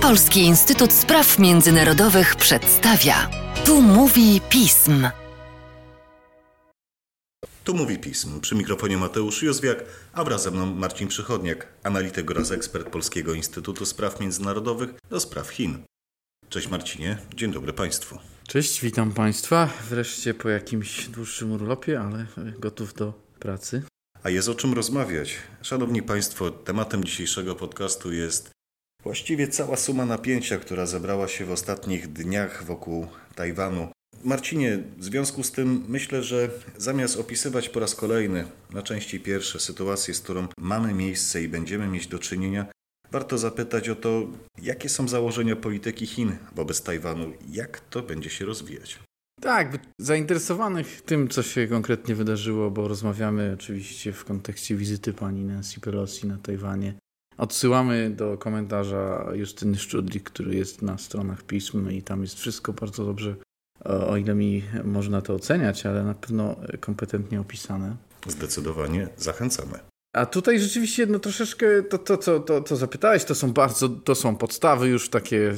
Polski Instytut Spraw Międzynarodowych przedstawia. Tu mówi pism. Tu mówi pism. Przy mikrofonie Mateusz Józwiak, a wraz ze mną Marcin Przychodniak, analityk oraz ekspert Polskiego Instytutu Spraw Międzynarodowych do spraw Chin. Cześć Marcinie, dzień dobry Państwu. Cześć, witam Państwa. Wreszcie po jakimś dłuższym urlopie, ale gotów do pracy. A jest o czym rozmawiać. Szanowni Państwo, tematem dzisiejszego podcastu jest właściwie cała suma napięcia, która zebrała się w ostatnich dniach wokół Tajwanu. Marcinie, w związku z tym myślę, że zamiast opisywać po raz kolejny, na części pierwsze, sytuację, z którą mamy miejsce i będziemy mieć do czynienia, warto zapytać o to, jakie są założenia polityki Chin wobec Tajwanu, jak to będzie się rozwijać. Tak, zainteresowanych tym, co się konkretnie wydarzyło, bo rozmawiamy oczywiście w kontekście wizyty pani Nancy Pelosi na Tajwanie. Odsyłamy do komentarza Justyny Szczudlik, który jest na stronach pism i tam jest wszystko bardzo dobrze, o ile mi można to oceniać, ale na pewno kompetentnie opisane. Zdecydowanie zachęcamy. A tutaj rzeczywiście no troszeczkę to, to, to, to, to zapytałeś, to są bardzo, to są podstawy już takie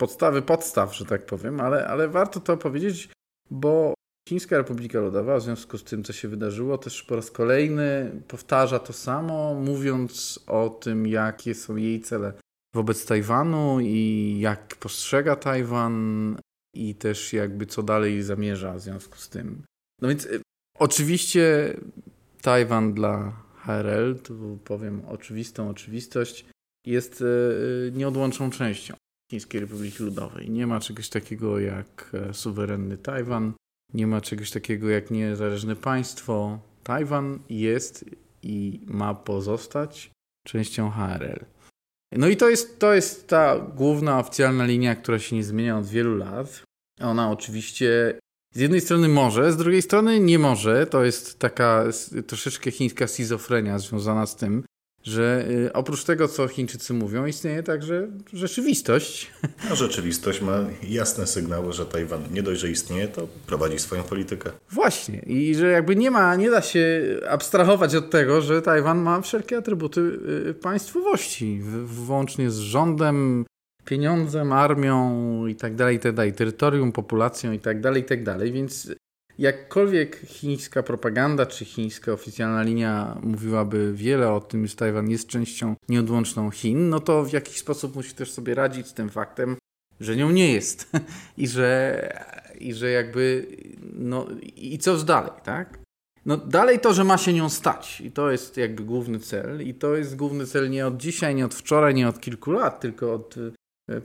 podstawy podstaw, że tak powiem, ale, ale warto to powiedzieć, bo Chińska Republika Ludowa, w związku z tym, co się wydarzyło, też po raz kolejny powtarza to samo, mówiąc o tym, jakie są jej cele wobec Tajwanu i jak postrzega Tajwan i też jakby co dalej zamierza w związku z tym. No więc y, oczywiście Tajwan dla HRL, tu powiem oczywistą oczywistość, jest y, nieodłączną częścią Chińskiej Republiki Ludowej. Nie ma czegoś takiego jak e, suwerenny Tajwan, nie ma czegoś takiego jak niezależne państwo. Tajwan jest i ma pozostać częścią HRL. No i to jest, to jest ta główna oficjalna linia, która się nie zmienia od wielu lat. Ona oczywiście z jednej strony może, z drugiej strony nie może. To jest taka troszeczkę chińska schizofrenia związana z tym, że y, oprócz tego, co Chińczycy mówią, istnieje także rzeczywistość. A rzeczywistość ma jasne sygnały, że Tajwan nie dość, że istnieje, to prowadzi swoją politykę. Właśnie. I że jakby nie ma, nie da się abstrahować od tego, że Tajwan ma wszelkie atrybuty y, państwowości, włącznie z rządem, pieniądzem, armią i tak dalej, i tak dalej, terytorium, populacją i tak dalej, i tak dalej. Więc jakkolwiek chińska propaganda czy chińska oficjalna linia mówiłaby wiele o tym, że Tajwan jest częścią nieodłączną Chin, no to w jakiś sposób musi też sobie radzić z tym faktem, że nią nie jest. I że, i że jakby, no i co dalej, tak? No dalej to, że ma się nią stać. I to jest jakby główny cel. I to jest główny cel nie od dzisiaj, nie od wczoraj, nie od kilku lat, tylko od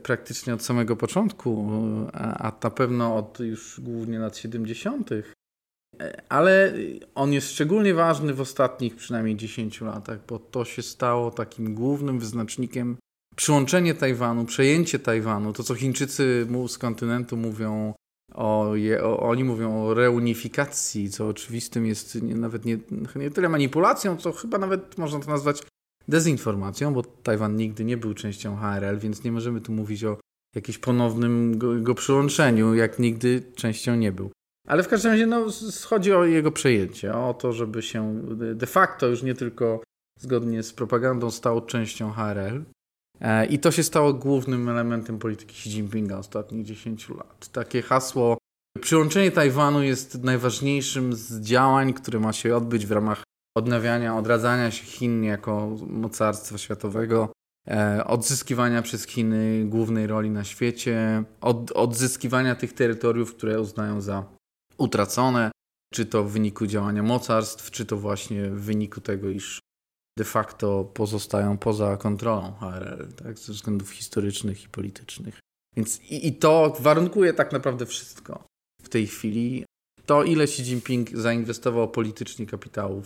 praktycznie od samego początku, a, na pewno od już głównie lat 70. E, ale on jest szczególnie ważny w ostatnich przynajmniej 10 latach, bo to się stało takim głównym wyznacznikiem przyłączenie Tajwanu, przejęcie Tajwanu, to co Chińczycy z kontynentu mówią o, je, o, oni mówią o reunifikacji, co oczywistym jest nie, nawet nie, nie tyle manipulacją, co chyba nawet można to nazwać dezinformacją, bo Tajwan nigdy nie był częścią HRL, więc nie możemy tu mówić o jakimś ponownym go, go przyłączeniu, jak nigdy częścią nie był. Ale w każdym razie no, chodzi o jego przejęcie, o to, żeby się de facto już nie tylko zgodnie z propagandą stał częścią HRL. E, I to się stało głównym elementem polityki Xi Jinpinga ostatnich 10 lat. Takie hasło przyłączenie Tajwanu jest najważniejszym z działań, które ma się odbyć w ramach odnawiania, odradzania się Chin jako mocarstwa światowego, e, odzyskiwania przez Chiny głównej roli na świecie, od, odzyskiwania tych terytoriów, które uznają za utracone, czy to w wyniku działania mocarstw, czy to właśnie w wyniku tego, iż de facto pozostają poza kontrolą HRL, tak, ze względów historycznych i politycznych. Więc i, i to warunkuje tak naprawdę wszystko w tej chwili to, ile Xi Jinping zainwestował politycznie kapitału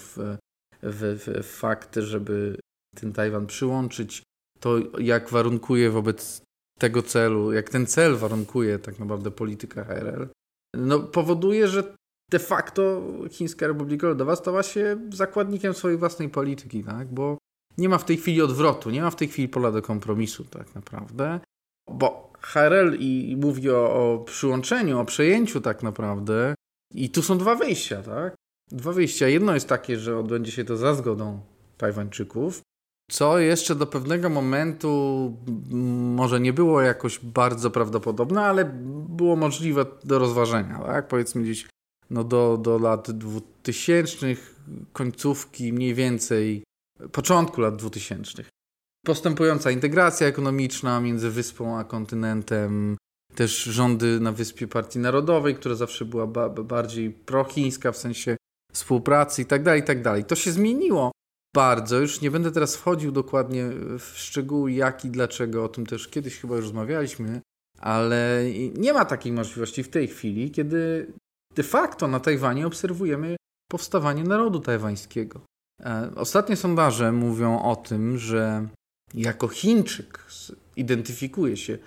w, w, fakt, żeby ten Tajwan przyłączyć, to jak warunkuje wobec tego celu, jak ten cel warunkuje tak naprawdę polityka HRL, no powoduje, że de facto Chińska Republika Ludowa stała się zakładnikiem swojej własnej polityki, tak? bo nie ma w tej chwili odwrotu, nie ma w tej chwili pola do kompromisu tak naprawdę, bo HRL i, i mówi o, o przyłączeniu, o przejęciu tak naprawdę i tu są dwa wyjścia, tak? Dwa wyjścia. Jedno jest takie, że odbędzie się to za zgodą Tajwańczyków. co jeszcze do pewnego momentu może nie było jakoś bardzo prawdopodobne, ale było możliwe do rozważenia. Tak? Powiedzmy gdzieś no do, do lat 2000, końcówki mniej więcej, początku lat 2000. Postępująca integracja ekonomiczna między wyspą a kontynentem, też rządy na Wyspie Partii Narodowej, która zawsze była ba bardziej prochińska w sensie współpracy i tak dalej, i tak. To się zmieniło bardzo. Już nie będę teraz wchodził dokładnie w szczegóły jak i dlaczego, o tym też kiedyś chyba już rozmawialiśmy, ale nie ma takiej możliwości w tej chwili, kiedy de facto na Tajwanie obserwujemy powstawanie narodu tajwańskiego. E, ostatnie sondaże mówią o tym, że jako Chińczyk identyfikuje się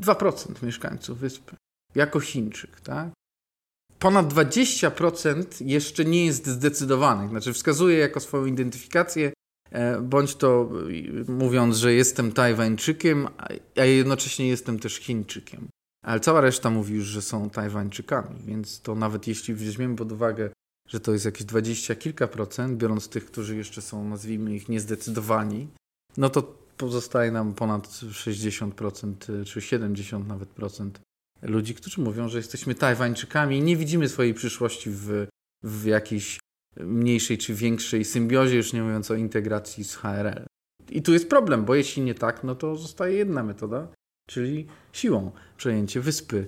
2% mieszkańców wyspy. Jako Chińczyk, tak? Ponad 20% jeszcze nie jest zdecydowanych, znaczy wskazuje jako swoją identyfikację, e, bądź to mówiąc, że jestem Tajwańczykiem, a jednocześnie jestem też Chińczykiem. Ale cała reszta mówi już, że są Tajwańczykami, więc to nawet jeśli weźmiemy pod uwagę, że to jest jakieś dwadzieścia kilka procent, biorąc tych, którzy jeszcze są, nazwijmy ich, niezdecydowani, no to pozostaje nam ponad 60% czy 70 nawet procent ludzi, którzy mówią, że jesteśmy Tajwańczykami i nie widzimy swojej przyszłości w, w jakiejś mniejszej czy większej symbiozie, już nie mówiąc o integracji z HRL. I tu jest problem, bo jeśli nie tak, no to zostaje jedna metoda, czyli siłą przejęcie wyspy.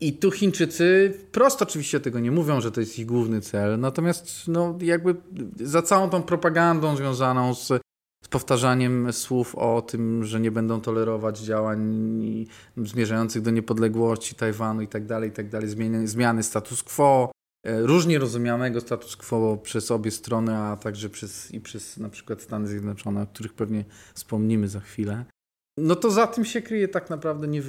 I tu Chińczycy prosto oczywiście tego nie mówią, że to jest ich główny cel, natomiast no, jakby za całą tą propagandą związaną z, z powtarzaniem słów o tym, że nie będą tolerować działań zmierzających do niepodległości Tajwanu i tak dalej, i tak zmiany, zmiany status quo, e, różnie rozumianego status quo przez obie strony, a także przez, i przez na przykład Stany Zjednoczone, o których pewnie wspomnimy za chwilę no to za tym się kryje tak naprawdę nie,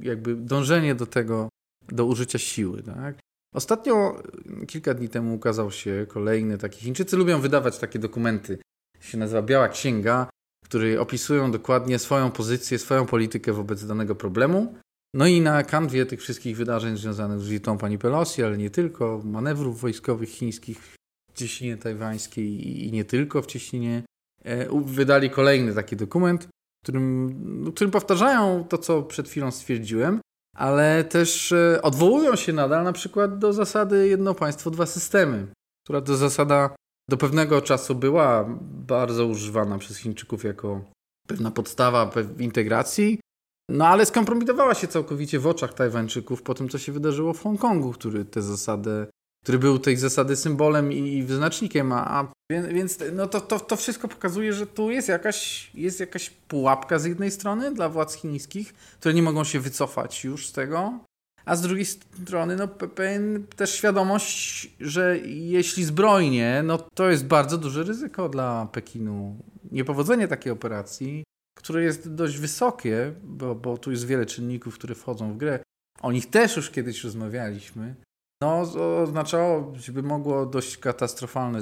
jakby dążenie do tego, do użycia siły. Tak? Ostatnio, kilka dni temu ukazał się kolejny taki, Chińczycy lubią wydawać takie dokumenty, się nazywa Biała Księga, które opisują dokładnie swoją pozycję, swoją politykę wobec danego problemu. No i na kanwie tych wszystkich wydarzeń związanych z wizytą pani Pelosi, ale nie tylko, manewrów wojskowych chińskich w cieśninie tajwańskiej i nie tylko w cieśninie, e, wydali kolejny taki dokument, którym, no, którym powtarzają to, co przed chwilą stwierdziłem, ale też e, odwołują się nadal na przykład do zasady jedno państwo, dwa systemy, która to zasada do pewnego czasu była bardzo używana przez Chińczyków jako pewna podstawa integracji, no ale skompromitowała się całkowicie w oczach Tajwańczyków po tym, co się wydarzyło w Hongkongu, który tę zasadę który był tej zasady symbolem i wyznacznikiem, a, a więc no to, to, to wszystko pokazuje, że tu jest jakaś, jest jakaś pułapka z jednej strony dla władz chińskich, które nie mogą się wycofać już z tego, a z drugiej strony no, pewien też świadomość, że jeśli zbrojnie, no to jest bardzo duże ryzyko dla Pekinu. Niepowodzenie takiej operacji, które jest dość wysokie, bo, bo tu jest wiele czynników, które wchodzą w grę. O nich też już kiedyś rozmawialiśmy. No, oznaczałoby mogło dość katastrofalne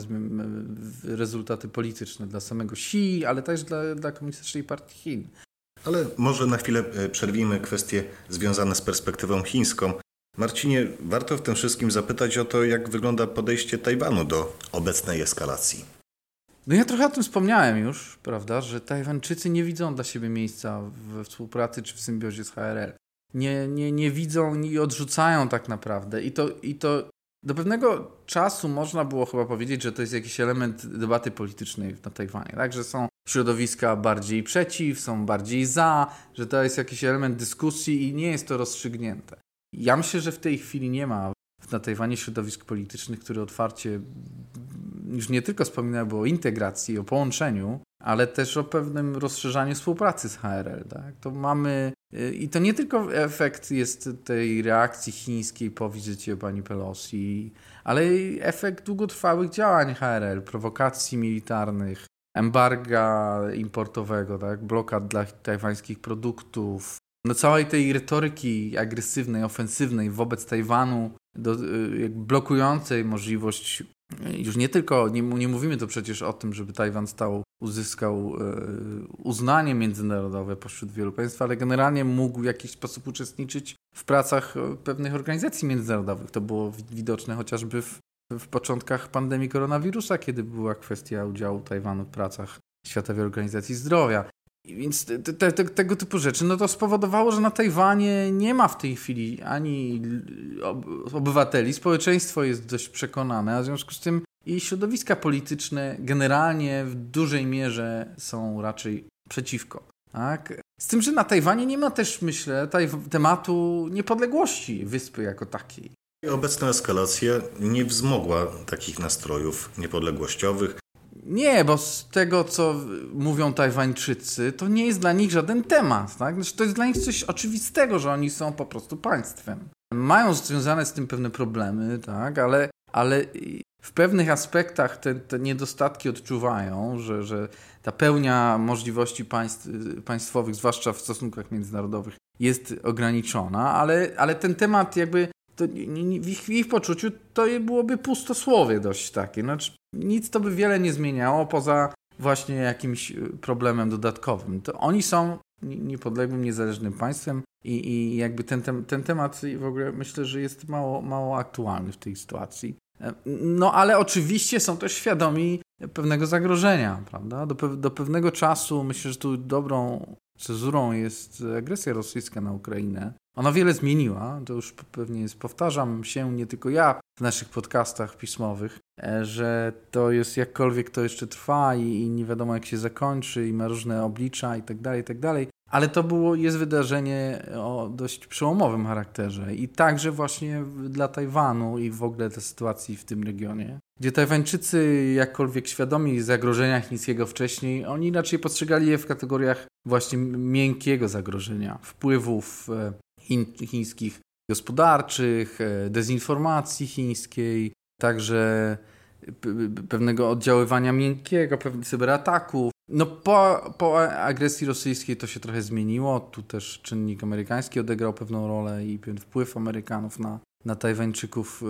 rezultaty polityczne dla samego Xi, ale też dla, dla Komunistycznej Partii Chin. Ale może na chwilę e, przerwijmy kwestie związane z perspektywą chińską. Marcinie, warto w tym wszystkim zapytać o to, jak wygląda podejście Tajwanu do obecnej eskalacji. No ja trochę o tym wspomniałem już, prawda, że Tajwańczycy nie widzą dla siebie miejsca we współpracy czy w symbiozie z HRL nie, nie, nie widzą i odrzucają tak naprawdę. I to, I to do pewnego czasu można było chyba powiedzieć, że to jest jakiś element debaty politycznej na Tajwanie, tak? Że są środowiska bardziej przeciw, są bardziej za, że to jest jakiś element dyskusji i nie jest to rozstrzygnięte. Ja myślę, że w tej chwili nie ma na Tajwanie środowisk politycznych, które otwarcie już nie tylko wspominałyby o integracji, o połączeniu, ale też o pewnym rozszerzaniu współpracy z HRL. Tak? To mamy y, i to nie tylko efekt jest tej reakcji chińskiej po wizycie pani Pelosi, ale i efekt długotrwałych działań HRL, prowokacji militarnych, embarga importowego, tak? blokad dla tajwańskich produktów, no całej tej retoryki agresywnej, ofensywnej wobec Tajwanu, do, y, blokującej możliwość już nie tylko, nie, nie mówimy tu przecież o tym, żeby Tajwan stał, uzyskał e, uznanie międzynarodowe pośród wielu państw, ale generalnie mógł w jakiś sposób uczestniczyć w pracach e, pewnych organizacji międzynarodowych. To było widoczne chociażby w, w początkach pandemii koronawirusa, kiedy była kwestia udziału Tajwanu w pracach Światowej Organizacji Zdrowia. Więc te, te, te, tego typu rzeczy, no to spowodowało, że na Tajwanie nie ma w tej chwili ani obywateli, społeczeństwo jest dość przekonane, a w związku z tym i środowiska polityczne generalnie w dużej mierze są raczej przeciwko. Tak? Z tym, że na Tajwanie nie ma też, myślę, tematu niepodległości wyspy jako takiej. Obecna eskalacja nie wzmogła takich nastrojów niepodległościowych. Nie, bo z tego, co mówią Tajwańczycy, to nie jest dla nich żaden temat. Tak? Znaczy, to jest dla nich coś oczywistego, że oni są po prostu państwem. Mają związane z tym pewne problemy, tak? ale, ale w pewnych aspektach te, te niedostatki odczuwają, że, że ta pełnia możliwości państw, państwowych, zwłaszcza w stosunkach międzynarodowych, jest ograniczona, ale, ale ten temat jakby w ich, w ich poczuciu to byłoby pustosłowie dość takie. Znaczy, nic to by wiele nie zmieniało poza właśnie jakimś problemem dodatkowym. To oni są niepodległym, niezależnym państwem i, i jakby ten, ten, ten temat w ogóle myślę, że jest mało, mało aktualny w tej sytuacji. No ale oczywiście są też świadomi pewnego zagrożenia, prawda? Do, do pewnego czasu myślę, że tu dobrą cezurą jest agresja rosyjska na Ukrainę. Ona wiele zmieniła, to już pewnie jest, powtarzam się nie tylko ja w naszych podcastach pismowych, e, że to jest jakkolwiek to jeszcze trwa i, i nie wiadomo jak się zakończy i ma różne oblicza i tak dalej, i tak dalej. Ale to było, jest wydarzenie o dość przełomowym charakterze i także właśnie dla Tajwanu i w ogóle tej sytuacji w tym regionie, gdzie Tajwańczycy, jakkolwiek świadomi zagrożenia chińskiego wcześniej, oni raczej postrzegali je w kategoriach właśnie miękkiego zagrożenia, wpływów e, chińskich gospodarczych, e, dezinformacji chińskiej, także pewnego oddziaływania miękkiego, pewnych cyberataków. No po, po agresji rosyjskiej to się trochę zmieniło. Tu też czynnik amerykański odegrał pewną rolę i pewien wpływ Amerykanów na, na Tajwańczyków,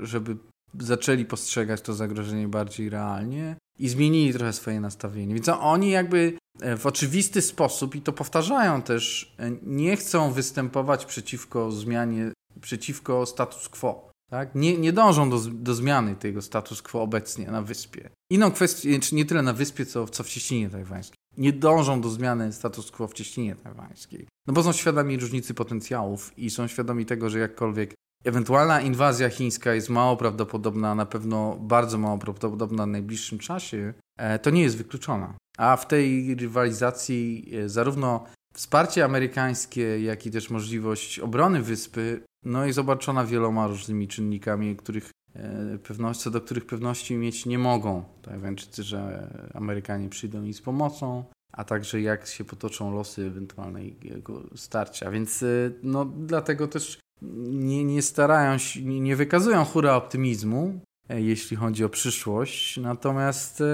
e, żeby zaczęli postrzegać to zagrożenie bardziej realnie i zmienili trochę swoje nastawienie. Więc oni jakby e, w oczywisty sposób, i to powtarzają też, e, nie chcą występować przeciwko zmianie, przeciwko status quo. Tak? Nie, nie dążą do, do zmiany tego status quo obecnie na wyspie. Inną kwestię, czy nie tyle na wyspie, co, co w cieśninie tajwańskiej. Nie dążą do zmiany status quo w cieśninie tajwańskiej. No bo są świadomi różnicy potencjałów i są świadomi tego, że jakkolwiek Ewentualna inwazja chińska jest mało prawdopodobna, na pewno bardzo mało prawdopodobna w najbliższym czasie, e, to nie jest wykluczona. A w tej rywalizacji e, zarówno wsparcie amerykańskie, jak i też możliwość obrony wyspy no jest obarczona wieloma różnymi czynnikami, których e, pewności, co do których pewności mieć nie mogą Tajwańczycy, że Amerykanie przyjdą im z pomocą, a także jak się potoczą losy ewentualnego starcia. Więc no, dlatego też nie, nie starają się, nie, nie wykazują hura optymizmu, e, jeśli chodzi o przyszłość, natomiast e,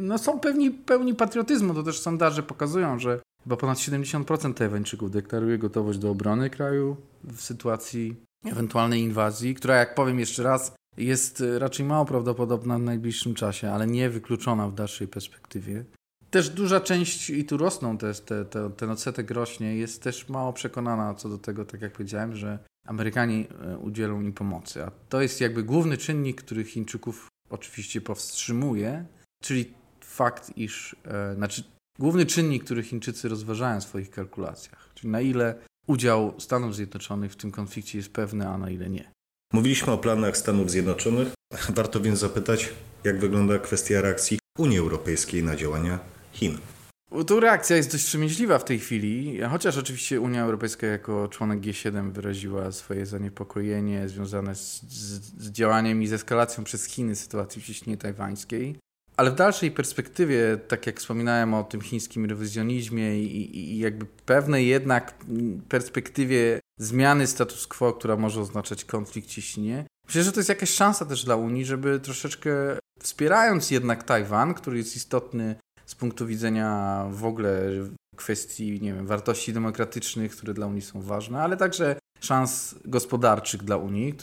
no, są pewni, pełni patriotyzmu. To też sondaże pokazują, że chyba ponad 70% Tajwańczyków deklaruje gotowość do obrony kraju w sytuacji ewentualnej inwazji, która, jak powiem jeszcze raz, jest raczej mało prawdopodobna w najbliższym czasie, ale nie wykluczona w dalszej perspektywie. Też duża część, i tu rosną te, te, ten odsetek rośnie, jest też mało przekonana co do tego, tak jak powiedziałem, że Amerykanie e, udzielą im pomocy. A to jest jakby główny czynnik, który Chińczyków oczywiście powstrzymuje, czyli fakt, iż, e, znaczy główny czynnik, który Chińczycy rozważają w swoich kalkulacjach, czyli na ile udział Stanów Zjednoczonych w tym konflikcie jest pewny, a na ile nie. Mówiliśmy o planach Stanów Zjednoczonych. Warto więc zapytać, jak wygląda kwestia reakcji Unii Europejskiej na działania Chin. Tu reakcja jest dość wstrzemięźliwa w tej chwili, chociaż oczywiście Unia Europejska jako członek G7 wyraziła swoje zaniepokojenie związane z, z, z działaniem i z eskalacją przez Chiny sytuacji w cieśninie tajwańskiej. Ale w dalszej perspektywie, tak jak wspominałem o tym chińskim rewizjonizmie i, i, jakby pewnej jednak perspektywie zmiany status quo, która może oznaczać konflikt w cieśninie, myślę, że to jest jakaś szansa też dla Unii, żeby troszeczkę wspierając jednak Tajwan, który jest istotny z punktu widzenia w ogóle kwestii, nie wiem, wartości demokratycznych, które dla Unii są ważne, ale także szans gospodarczych dla Unii.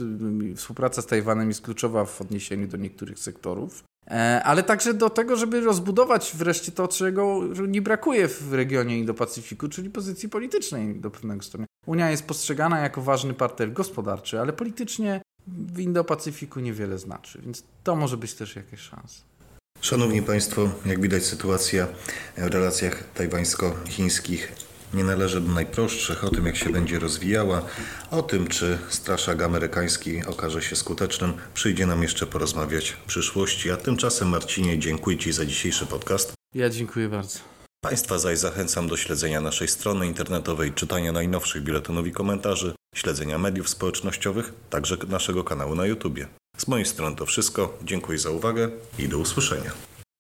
Współpraca z Tajwanem jest kluczowa w odniesieniu do niektórych sektorów. E, ale także do tego, żeby rozbudować wreszcie to, czego nie brakuje w regionie Indo-Pacyfiku, czyli pozycji politycznej do pewnego stopnia. Unia jest postrzegana jako ważny partner gospodarczy, ale politycznie w Indo-Pacyfiku niewiele znaczy, więc to może być też jakaś szansa. Szanowni Państwo, jak widać sytuacja w relacjach tajwańsko-chińskich nie należy do najprostszych. O tym, jak się będzie rozwijała, o tym, czy straszak amerykański okaże się skutecznym, przyjdzie nam jeszcze porozmawiać w przyszłości. A tymczasem, Marcinie, dziękuję Ci za dzisiejszy podcast. Ja dziękuję bardzo. Państwa zaś zachęcam do śledzenia naszej strony internetowej, czytania najnowszych biuletynów i komentarzy, śledzenia mediów społecznościowych, także naszego kanału na YouTube. Z mojej strony to wszystko. Dziękuję za uwagę i do usłyszenia.